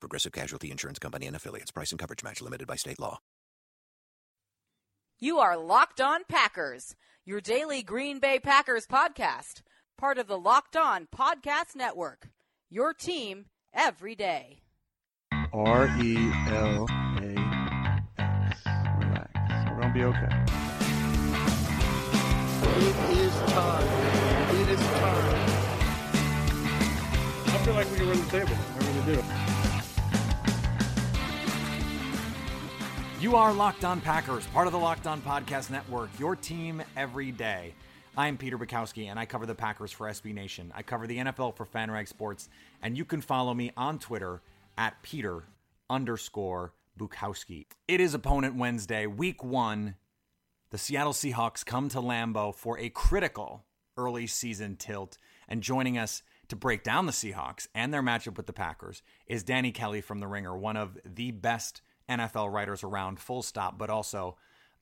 Progressive Casualty Insurance Company and affiliates. Price and coverage match limited by state law. You are Locked On Packers, your daily Green Bay Packers podcast, part of the Locked On Podcast Network. Your team every day. R E L A X. Relax. We're gonna be okay. It is time. It is time. I feel like we can run the table. I really do. You are Locked On Packers, part of the Locked On Podcast Network, your team every day. I am Peter Bukowski, and I cover the Packers for SB Nation. I cover the NFL for FanRag Sports, and you can follow me on Twitter at Peter underscore Bukowski. It is Opponent Wednesday, week one. The Seattle Seahawks come to Lambeau for a critical early season tilt, and joining us to break down the Seahawks and their matchup with the Packers is Danny Kelly from The Ringer, one of the best NFL writers around, full stop, but also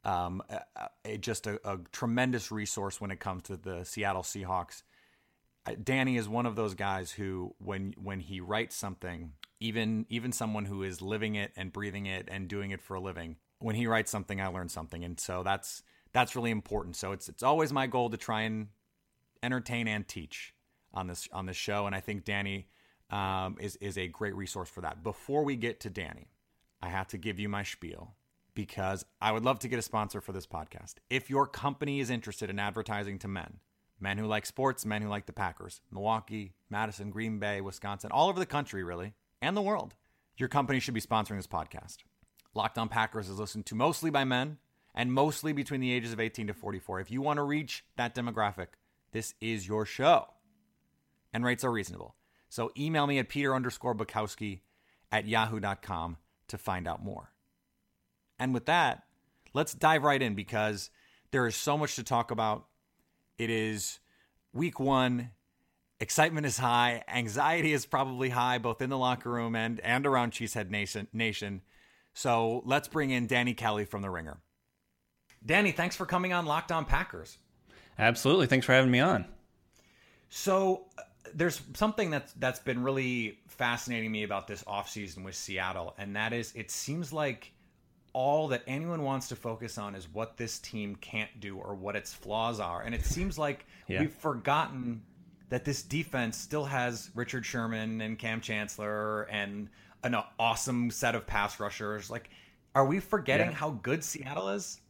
um, a, a, just a, a, tremendous resource when it comes to the Seattle Seahawks. Danny is one of those guys who, when when he writes something, even even someone who is living it and breathing it and doing it for a living, when he writes something, I learn something, and so that's that's really important. So it's it's always my goal to try and entertain and teach on this on this show, and I think Danny um, is is a great resource for that. Before we get to Danny, I have to give you my spiel because I would love to get a sponsor for this podcast. If your company is interested in advertising to men, men who like sports, men who like the Packers, Milwaukee, Madison, Green Bay, Wisconsin, all over the country, really, and the world, your company should be sponsoring this podcast. Locked on Packers is listened to mostly by men and mostly between the ages of 18 to 44. If you want to reach that demographic, this is your show. And rates are reasonable. So email me at peter underscore Bukowski at yahoo.com to find out more. And with that, let's dive right in because there is so much to talk about. It is week one. Excitement is high. Anxiety is probably high, both in the locker room and, and around Cheesehead Nation. So let's bring in Danny Kelly from The Ringer. Danny, thanks for coming on Locked On Packers. Absolutely. Thanks for having me on. So uh, there's something that's that's been really fascinating me about this offseason with Seattle, and that is it seems like all that anyone wants to focus on is what this team can't do or what its flaws are. And it seems like yeah. we've forgotten that this defense still has Richard Sherman and Kam Chancellor and an awesome set of pass rushers. Like, are we forgetting yeah. how good Seattle is?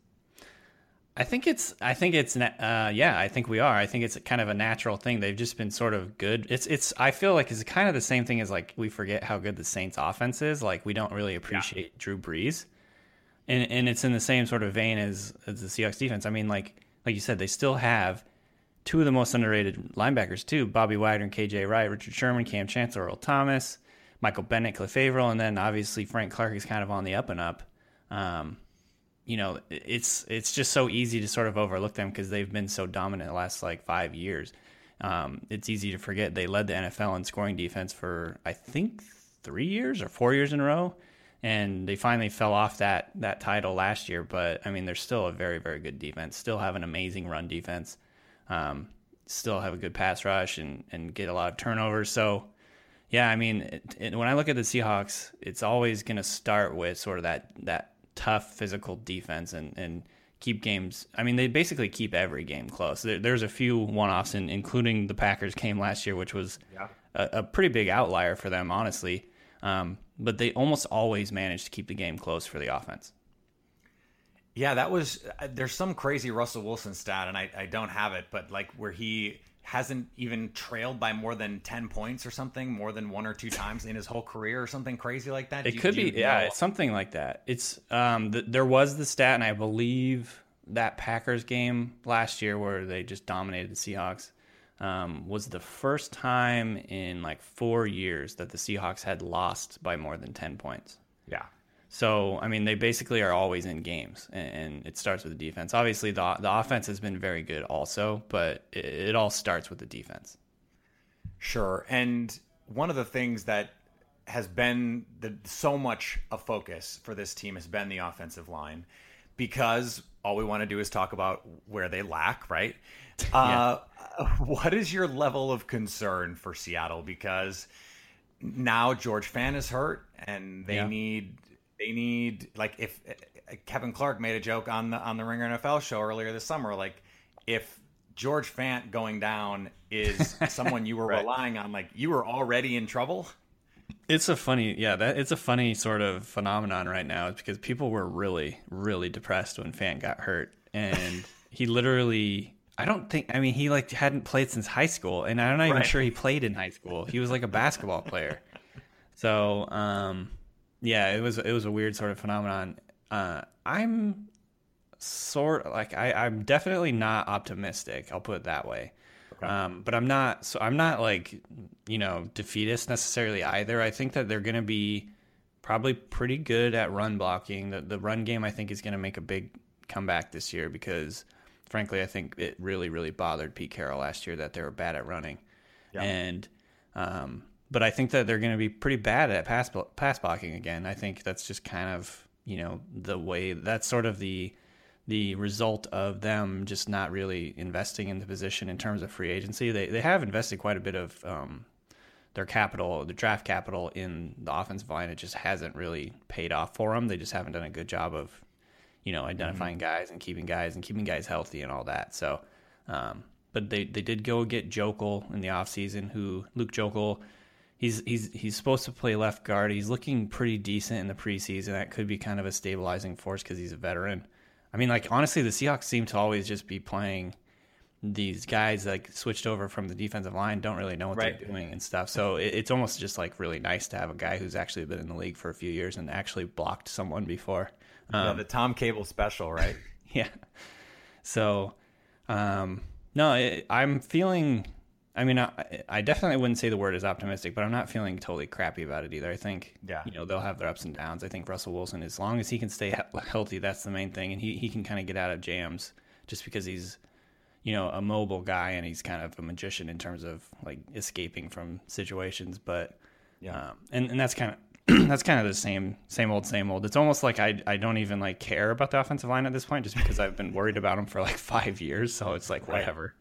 I think it's. I think it's. Uh, yeah, I think we are. I think it's kind of a natural thing. They've just been sort of good. It's. It's. I feel like it's kind of the same thing as like we forget how good the Saints' offense is. Like we don't really appreciate yeah. Drew Brees, and and it's in the same sort of vein as as the Seahawks defense. I mean, like like you said, they still have two of the most underrated linebackers too: Bobby Wagner and KJ Wright, Richard Sherman, Kam Chancellor, Earl Thomas, Michael Bennett, Cliff Avril, and then obviously Frank Clark is kind of on the up and up. Um, you know, it's it's just so easy to sort of overlook them because they've been so dominant the last like five years. Um, it's easy to forget they led the NFL in scoring defense for I think three years or four years in a row, and they finally fell off that that title last year. But I mean, they're still a very very good defense. Still have an amazing run defense. Um, still have a good pass rush and and get a lot of turnovers. So. Yeah, I mean, it, it, when I look at the Seahawks, it's always going to start with sort of that that tough physical defense and, and keep games. I mean, they basically keep every game close. There, there's a few one offs, in, including the Packers game last year, which was yeah. a, a, pretty big outlier for them, honestly. Um, but they almost always manage to keep the game close for the offense. Yeah, that was. Uh, there's some crazy Russell Wilson stat, and I, I don't have it, but like where he hasn't even trailed by more than 10 points or something more than one or two times in his whole career or something crazy like that? It do, could be yeah it's something like that. It's um there was the stat and i believe that packers game last year where they just dominated the seahawks um, was the first time in like four years that the seahawks had lost by more than 10 points. Yeah So I mean, they basically are always in games, and it starts with the defense. Obviously, the the offense has been very good also, but it, it all starts with the defense. Sure, and one of the things that has been the, so much a focus for this team has been the offensive line because all we want to do is talk about where they lack, right? Uh, what is your level of concern for Seattle? Because now George Fant is hurt, and they Yeah. need they need like if Kevin Clark made a joke on the on the Ringer NFL show earlier this summer, like if George Fant going down is someone you were Right. relying on, like you were already in trouble. It's a funny, yeah, that it's a funny sort of phenomenon right now because people were really, really depressed when Fant got hurt, and he literally. I don't think. I mean, he like hadn't played since high school, and I'm not even Right. sure he played in high school. He was like a basketball player. So, um, yeah, it was it was a weird sort of phenomenon. Uh, I'm sort like I, I'm definitely not optimistic. I'll put it that way. Um, but I'm not. So I'm not like you know defeatist necessarily either. I think that they're going to be probably pretty good at run blocking. The the run game I think is going to make a big comeback this year because frankly I think it really really bothered Pete Carroll last year that they were bad at running. And um, but I think that they're going to be pretty bad at pass pass blocking again. I think that's just kind of you know the way that's sort of the the result of them just not really investing in the position in terms of free agency. They they have invested quite a bit of um, their capital, the draft capital in the offensive line. It just hasn't really paid off for them. They just haven't done a good job of you know identifying guys and keeping guys and keeping guys healthy and all that. So. Um, but they, they did go get Joeckel in the offseason, who Luke Joeckel, he's he's he's supposed to play left guard. He's looking pretty decent in the preseason. That could be kind of a stabilizing force because he's a veteran. I mean, like honestly, the Seahawks seem to always just be playing these guys like switched over from the defensive line, don't really know what Right. they're doing and stuff. So it, it's almost just like really nice to have a guy who's actually been in the league for a few years and actually blocked someone before. yeah, the Tom Cable special, right? Yeah. So, um, no, it, I'm feeling. I mean, I, I definitely wouldn't say the word is optimistic, but I'm not feeling totally crappy about it either. I think, Yeah. you know, they'll have their ups and downs. I think Russell Wilson, as long as he can stay healthy, that's the main thing, and he he can kind of get out of jams just because he's, you know, a mobile guy and he's kind of a magician in terms of like escaping from situations. But Yeah. um, and and that's kind of that's kind of the same same old same old. It's almost like I I don't even like care about the offensive line at this point, just because I've been worried about them for like five years. So it's like whatever.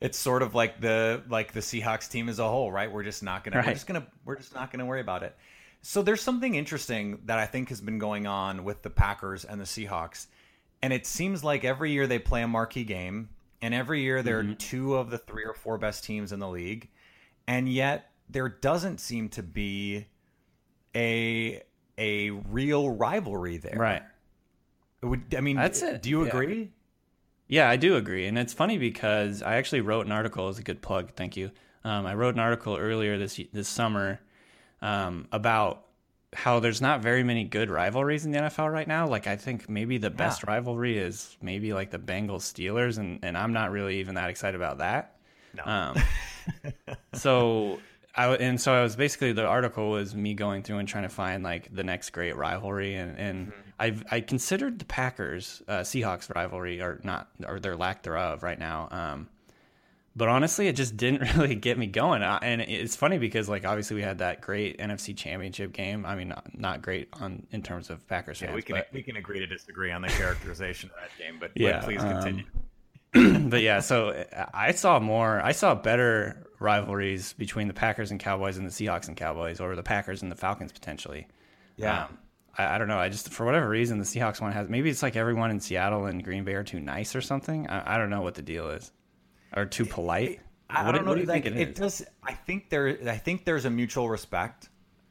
It's sort of like the like the Seahawks team as a whole, right? We're just not gonna we're just gonna we're just not gonna worry about it. So there's something interesting that I think has been going on with the Packers and the Seahawks, and it seems like every year they play a marquee game, and every year they're mm-hmm. two of the three or four best teams in the league, and yet there doesn't seem to be a a real rivalry there. Right. Would, I mean, That's it. Do you agree? Yeah, I do agree, and it's funny because I actually wrote an article. As a good plug, thank you. Um, I wrote an article earlier this this summer um, about how there's not very many good rivalries in the NFL right now. Like I think maybe the best rivalry is maybe like the Bengals Steelers, and and I'm not really even that excited about that. No. Um, so I and so I was basically the article was me going through and trying to find like the next great rivalry, and and I've I considered the Packers uh, Seahawks rivalry or not or their lack thereof right now. Um, but honestly, it just didn't really get me going. Uh, And it's funny because like obviously we had that great NFC Championship game. I mean, not, not great on in terms of Packers fans, we can but we can agree to disagree on the characterization of that game, but Yeah, please um, continue. but yeah, so I saw more. I saw better rivalries between the Packers and Cowboys and the Seahawks and Cowboys, or the Packers and the Falcons potentially. Yeah. Um, I, I don't know. I just for whatever reason the Seahawks one has maybe it's like everyone in Seattle and Green Bay are too nice or something. I, I don't know what the deal is, or too polite. I, what, I don't know. what do you like, think it, it is? does. I think there. I think there's a mutual respect.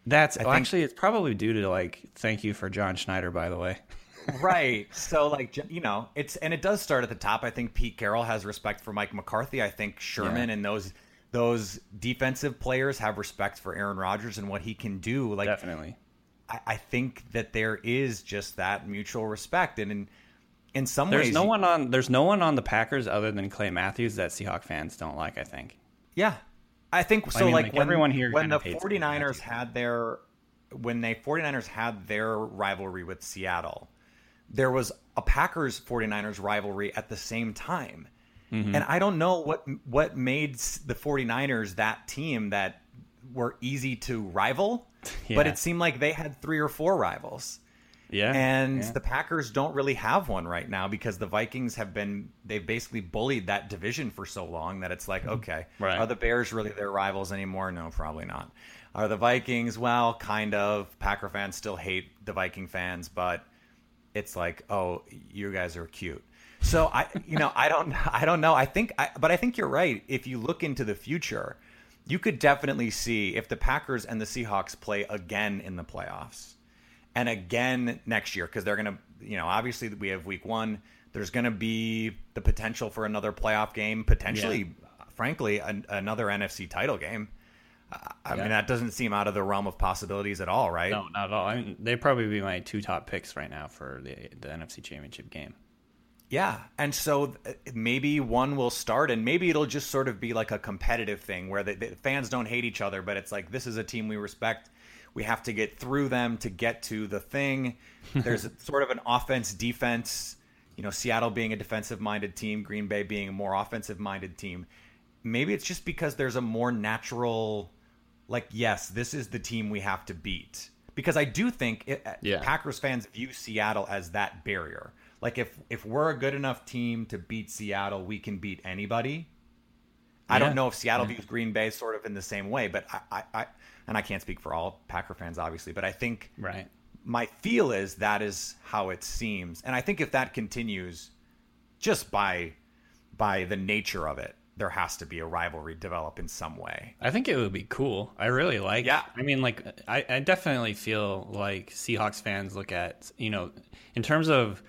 That's well, think- actually it's probably due to like thank you for John Schneider by the way. right. So like you know, it's and it does start at the top. I think Pete Carroll has respect for Mike McCarthy. I think Sherman Yeah. and those those defensive players have respect for Aaron Rodgers and what he can do. Like Definitely. I, I think that there is just that mutual respect, and in in some There's ways, no one on there's no one on the Packers other than Clay Matthews that Seahawk fans don't like. I think. Yeah. I think so. mean, like, like, when, everyone here when the kinda 49ers Matthews. had their when they 49ers had their rivalry with Seattle, there was a Packers 49ers rivalry at the same time. Mm-hmm. And I don't know what what made the 49ers that team that were easy to rival, but it seemed like they had three or four rivals. Yeah. And yeah. the Packers don't really have one right now because the Vikings have been they've basically bullied that division for so long that it's like, okay, Mm-hmm. Right. are the Bears really their rivals anymore? No, probably not. Are the Vikings? Well, kind of. Packer fans still hate the Viking fans, but it's like, oh, you guys are cute. So I, you know, I don't, I don't know. I think, I, but I think you're right. If you look into the future, you could definitely see if the Packers and the Seahawks play again in the playoffs, and again next year because they're gonna, you know, obviously we have Week One. There's gonna be the potential for another playoff game, potentially, frankly, an, another NFC title game. I I mean, that doesn't seem out of the realm of possibilities at all, right? No, not at all. I mean, they'd probably be my two top picks right now for the the NFC Championship game. Yeah, and so uh, maybe one will start, and maybe it'll just sort of be like a competitive thing where the, the fans don't hate each other, but it's like this is a team we respect. We have to get through them to get to the thing. There's a, sort of an offense defense. You know, Seattle being a defensive minded team, Green Bay being a more offensive minded team. Maybe it's just because there's a more natural, like, yes, this is the team we have to beat. Because I do think it, Yeah. Packers fans view Seattle as that barrier. Like if if we're a good enough team to beat Seattle, we can beat anybody. I don't know if Seattle views Green Bay sort of in the same way, but I, I, I and I can't speak for all Packer fans, obviously, but I think Right. my feel is that is how it seems, and I think if that continues, just by by the nature of it, there has to be a rivalry develop in some way. I think it would be cool. I really like. Yeah. I mean, like, I, I definitely feel like Seahawks fans look at you know, in terms of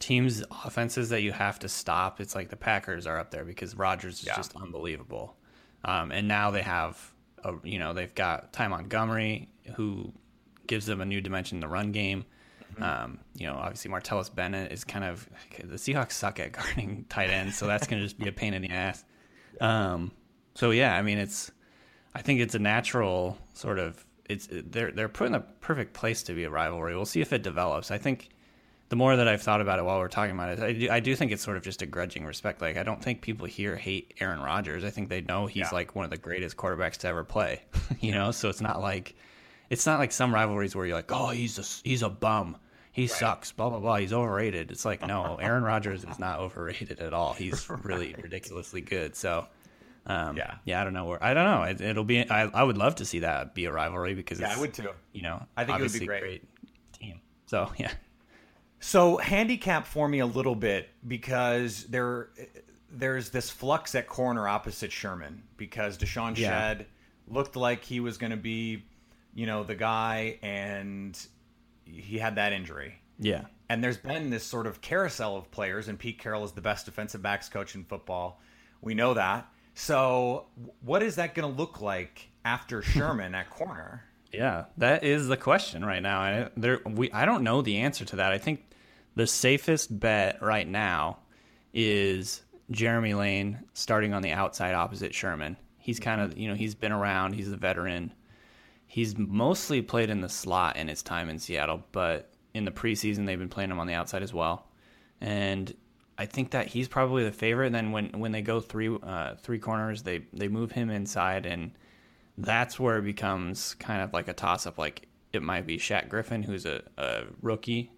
teams' offenses that you have to stop. It's like the Packers are up there because Rodgers is Yeah. just unbelievable. Um, and now they have, a, you know, they've got Ty Montgomery who gives them a new dimension in the run game. Um, you know, obviously Martellus Bennett is kind of the Seahawks suck at guarding tight ends, so that's going to just be a pain in the ass. Um, so yeah, I mean, it's I think it's a natural sort of it's they're they're put in the perfect place to be a rivalry. We'll see if it develops. I think the more that I've thought about it while we're talking about it, I do, I do think it's sort of just a grudging respect. Like I don't think people here hate Aaron Rodgers. I think they know he's Yeah. like one of the greatest quarterbacks to ever play. you know, so it's not like it's not like some rivalries where you're like, oh, he's a he's a bum. He sucks. Blah blah blah. He's overrated. It's like no, Aaron Rodgers is not overrated at all. He's really ridiculously good. So. Um, Yeah. yeah, I don't know where. I don't know. It, it'll be. I, I would love to see that be a rivalry because Yeah, I would too. You know, I think it would be obviously great. team. So yeah, So handicap for me a little bit because there there's this flux at corner opposite Sherman because DeShawn Yeah. Shead looked like he was going to be, you know, the guy, and he had that injury. yeah, And there's been this sort of carousel of players, and Pete Carroll is the best defensive backs coach in football. We know that. So, what is that going to look like after Sherman at corner? Yeah. That is the question right now. I, there, we. I don't know the answer to that. I think the safest bet right now is Jeremy Lane starting on the outside opposite Sherman. He's kind of, you know, he's been around. He's a veteran. He's mostly played in the slot in his time in Seattle, but in the preseason they've been playing him on the outside as well. And I think that he's probably the favorite. And then when when they go three uh, three corners, they they move him inside, and that's where it becomes kind of like a toss up. Like it might be Shaq Griffin, who's a, a rookie.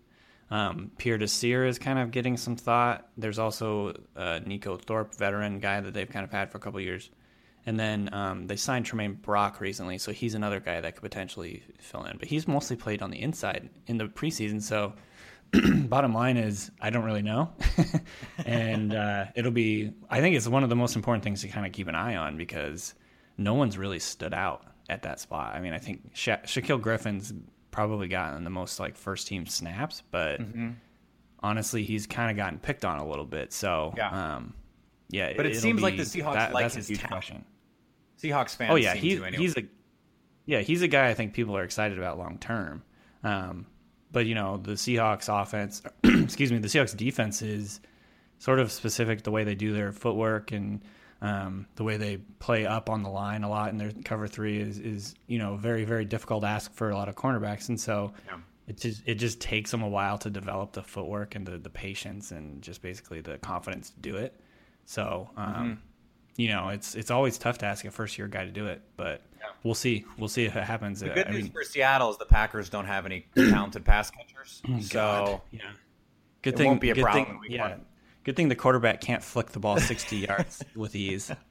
Um, Pierre Desir is kind of getting some thought. There's also uh, Neiko Thorpe, veteran guy that they've kind of had for a couple years. And then um, they signed Tramaine Brock recently, so he's another guy that could potentially fill in. But he's mostly played on the inside in the preseason. So, bottom line is, I don't really know. and uh, it'll be, I think it's one of the most important things to kind of keep an eye on because no one's really stood out at that spot. I mean, I think Sha- Shaquill Griffin's probably gotten the most like first team snaps, but honestly, he's kind of gotten picked on a little bit. So, Yeah. um, yeah, But it seems like the Seahawks that- like that's his talent. question. Seahawks fans. Oh yeah, he's anyway. he's a yeah he's a guy I think people are excited about long term. Um, but you know the Seahawks offense, excuse me, the Seahawks defense is sort of specific the way they do their footwork and Um, the way they play up on the line a lot in their cover three is, is you know very very difficult to ask for a lot of cornerbacks, and so it just it just takes them a while to develop the footwork and the, the patience and just basically the confidence to do it. So um, Mm-hmm. you know it's it's always tough to ask a first year guy to do it, but we'll see we'll see if it happens. The Uh, good I news mean, for Seattle is the Packers don't have any talented pass catchers, so God, yeah. Good It thing won't be a good problem thing- yeah. one. Good thing the quarterback can't flick the ball 60 yards with ease.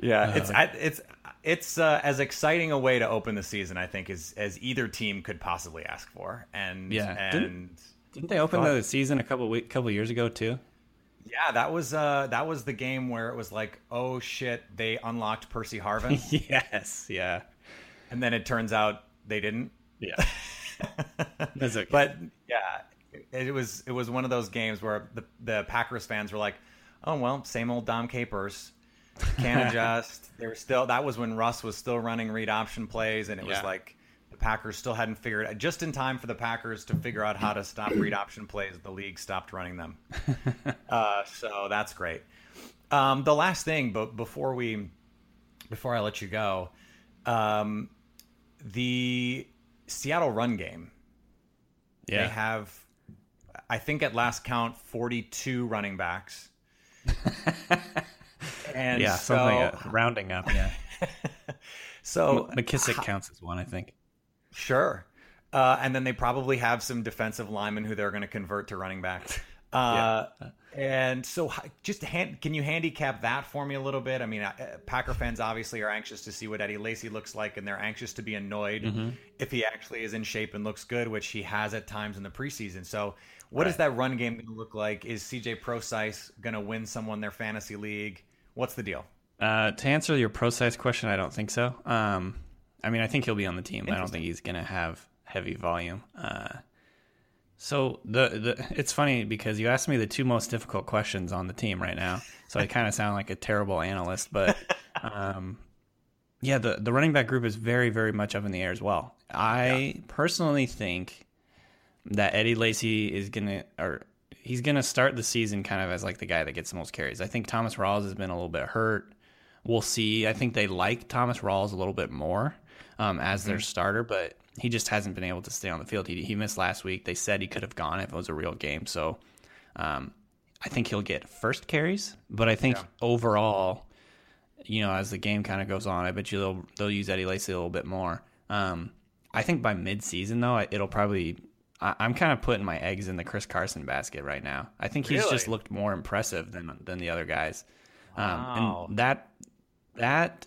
yeah, it's I, it's it's uh, as exciting a way to open the season I think as as either team could possibly ask for, and Yeah. and. Didn't- Didn't they open the season a couple week, couple years ago too? Yeah, that was uh that was the game where it was like, oh shit, they unlocked Percy Harvin, yes, yeah, and then it turns out they didn't. yeah. That's okay. But yeah, it, was it was one of those games where the the Packers fans were like, oh well, same old Dom Capers, can't adjust. They were still that was when Russ was still running read option plays, and it was like the Packers still hadn't figured out just in time for the Packers to figure out how to stop read option plays. The league stopped running them. uh, so that's great. Um, the last thing, but before we before I let you go, um, the Seattle run game. They yeah, have, I think at last count, 42 running backs. and yeah, so, something uh, rounding up. Yeah, so McKissic counts as one, I think. sure. Uh, and then they probably have some defensive linemen who they're going to convert to running back. Uh, And so, just hand, can you handicap that for me a little bit? I mean, uh, Packer fans obviously are anxious to see what Eddie Lacy looks like, and they're anxious to be annoyed Mm-hmm. if he actually is in shape and looks good, which he has at times in the preseason. So, what is that run game going to look like? Is CJ Prosise going to win someone their fantasy league? What's the deal? Uh, to answer your Prosise question, I don't think so. Um, I mean, I think he'll be on the team. I don't think he's going to have heavy volume. Uh, so the the it's funny because you asked me the two most difficult questions on the team right now. So I kind of sound like a terrible analyst, but um, yeah, the the running back group is very very much up in the air as well. I personally think that Eddie Lacy is gonna or he's gonna start the season kind of as like the guy that gets the most carries. I think Thomas Rawls has been a little bit hurt. We'll see. I think they like Thomas Rawls a little bit more um, as their starter, but he just hasn't been able to stay on the field. He, he missed last week. They said he could have gone if it was a real game. So um, I think he'll get first carries, but I think overall, you know, as the game kind of goes on, I bet you they'll they'll use Eddie Lacy a little bit more. Um, I think by mid-season though, it'll probably. I, I'm kind of putting my eggs in the Chris Carson basket right now. I think he's just looked more impressive than than the other guys. Wow. Um, and that that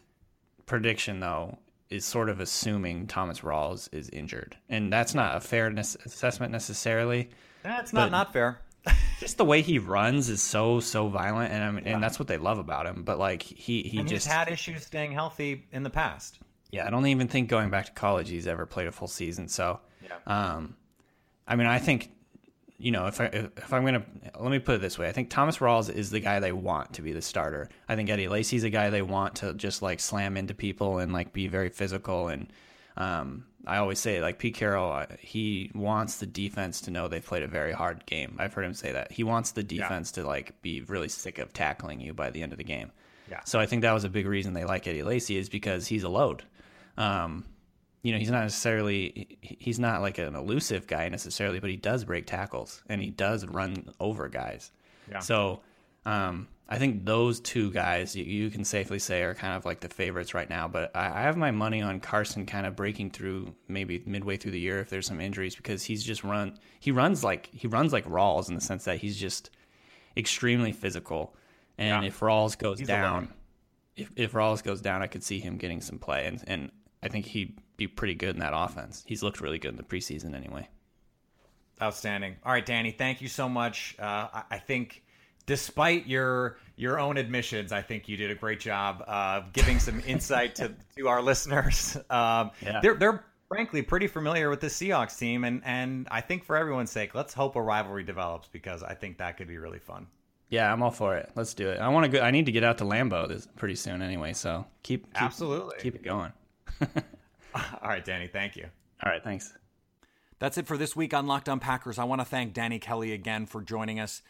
prediction though is sort of assuming Thomas Rawls is injured, and that's not a fairness assessment necessarily. That's not not fair. Just the way he runs is so so violent, and I mean, and that's what they love about him. But like he he and just he's had issues staying healthy in the past. yeah, I don't even think going back to college he's ever played a full season. So, um, I mean, I think you know if I if, I'm gonna let me put it this way, I think Thomas Rawls is the guy they want to be the starter. I think Eddie Lacy's a guy they want to just like slam into people and like be very physical. And um, I always say like Pete Carroll, uh, he wants the defense to know they've played a very hard game. I've heard him say that he wants the defense to like be really sick of tackling you by the end of the game. Yeah. So I think that was a big reason they like Eddie Lacy is because he's a load. Um, you know, he's not necessarily he's not like an elusive guy necessarily, but he does break tackles and he does run over guys. Yeah. So um, I think those two guys you, you can safely say are kind of like the favorites right now. But I, I have my money on Carson kind of breaking through maybe midway through the year if there's some injuries because he's just run he runs like he runs like Rawls in the sense that he's just extremely physical. And Yeah. if Rawls goes He's down, if if Rawls goes down, I could see him getting some play, and and I think he'd be pretty good in that offense. He's looked really good in the preseason anyway. Outstanding. All right, Danny, thank you so much. Uh, I, I think, despite your your own admissions, I think you did a great job of giving some insight to to our listeners. Um, Yeah. They're they're frankly pretty familiar with the Seahawks team, and and I think for everyone's sake, let's hope a rivalry develops because I think that could be really fun. Yeah, I'm all for it. Let's do it. I want to go. I need to get out to Lambeau this pretty soon anyway. So keep, keep Absolutely. keep it going. All right, Danny, thank you. All right, thanks. That's it for this week on Locked On Packers. I want to thank Danny Kelly again for joining us.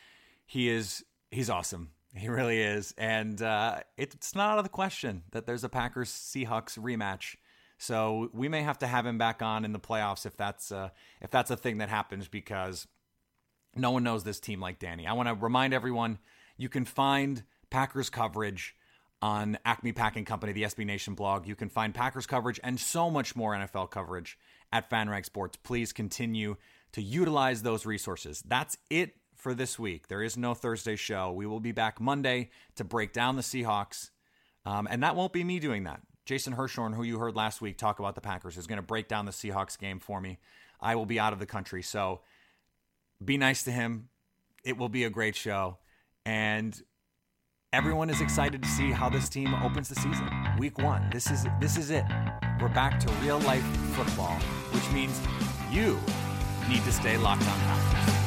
He is he's awesome. He really is, and uh, it's not out of the question that there's a Packers Seahawks rematch. So we may have to have him back on in the playoffs if that's uh, if that's a thing that happens because no one knows this team like Danny. I want to remind everyone you can find Packers coverage on Acme Packing Company, the SB Nation blog. You can find Packers coverage and so much more NFL coverage at FanRag Sports. Please continue to utilize those resources. That's it for this week. There is no Thursday show. We will be back Monday to break down the Seahawks. Um, and that won't be me doing that. Jason Hirschhorn, who you heard last week talk about the Packers, is going to break down the Seahawks game for me. I will be out of the country. So be nice to him. It will be a great show. And everyone is excited to see how this team opens the season. Week one. This is this is it. We're back to real life football, which means you need to stay locked on.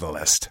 Catalyst.